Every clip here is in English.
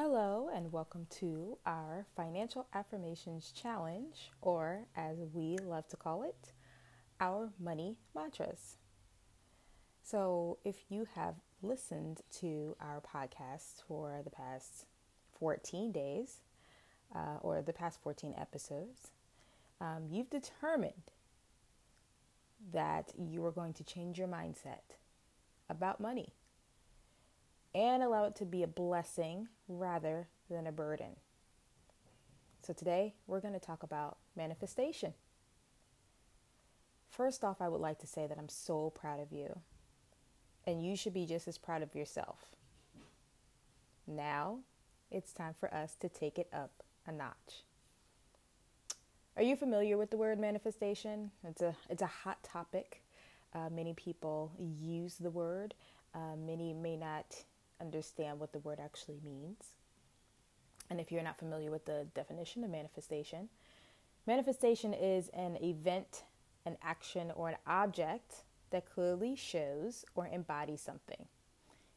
Hello, and welcome to our Financial Affirmations Challenge, or as we love to call it, our money mantras. So, if you have listened to our podcast for the past 14 days, uh, or the past 14 episodes, um, you've determined that you are going to change your mindset about money and allow it to be a blessing rather than a burden. So, today we're going to talk about manifestation. First off, I would like to say that I'm so proud of you, and you should be just as proud of yourself. Now it's time for us to take it up a notch. Are you familiar with the word manifestation? It's a, it's a hot topic. Uh, many people use the word, uh, many may not understand what the word actually means. And if you're not familiar with the definition of manifestation, manifestation is an event, an action, or an object that clearly shows or embodies something,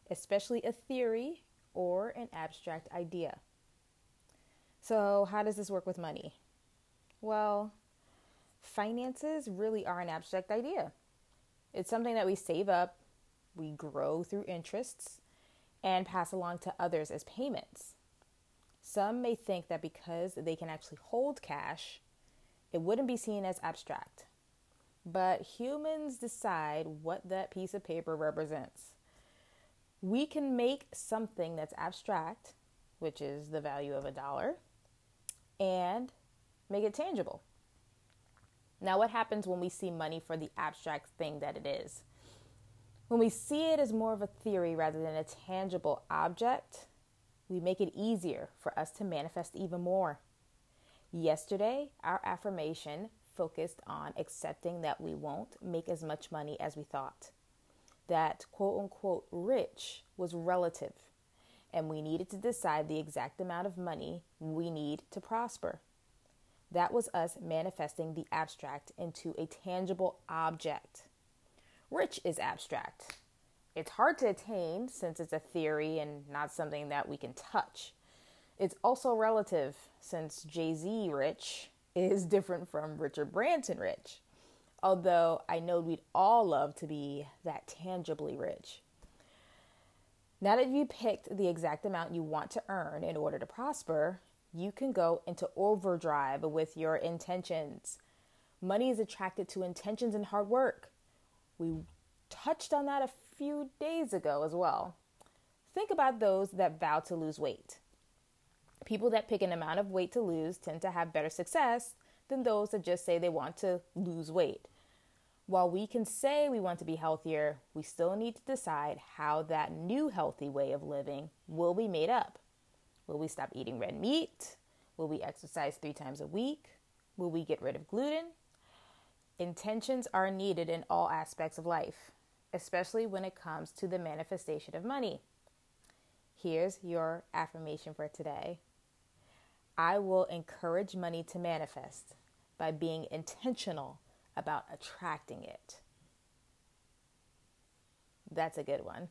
especially a theory or an abstract idea. So, how does this work with money? Well, finances really are an abstract idea. It's something that we save up, we grow through interests, and pass along to others as payments. Some may think that because they can actually hold cash, it wouldn't be seen as abstract. But humans decide what that piece of paper represents. We can make something that's abstract, which is the value of a dollar, and make it tangible. Now, what happens when we see money for the abstract thing that it is? When we see it as more of a theory rather than a tangible object, we make it easier for us to manifest even more. Yesterday, our affirmation focused on accepting that we won't make as much money as we thought. That quote unquote rich was relative, and we needed to decide the exact amount of money we need to prosper. That was us manifesting the abstract into a tangible object. Rich is abstract. It's hard to attain since it's a theory and not something that we can touch. It's also relative since Jay Z rich is different from Richard Branson rich. Although I know we'd all love to be that tangibly rich. Now that you've picked the exact amount you want to earn in order to prosper, you can go into overdrive with your intentions. Money is attracted to intentions and hard work. We touched on that a few days ago as well. Think about those that vow to lose weight. People that pick an amount of weight to lose tend to have better success than those that just say they want to lose weight. While we can say we want to be healthier, we still need to decide how that new healthy way of living will be made up. Will we stop eating red meat? Will we exercise three times a week? Will we get rid of gluten? Intentions are needed in all aspects of life, especially when it comes to the manifestation of money. Here's your affirmation for today I will encourage money to manifest by being intentional about attracting it. That's a good one.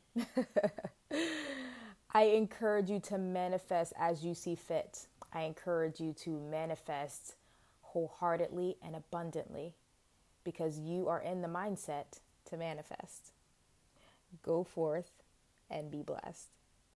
I encourage you to manifest as you see fit. I encourage you to manifest wholeheartedly and abundantly because you are in the mindset to manifest. Go forth and be blessed.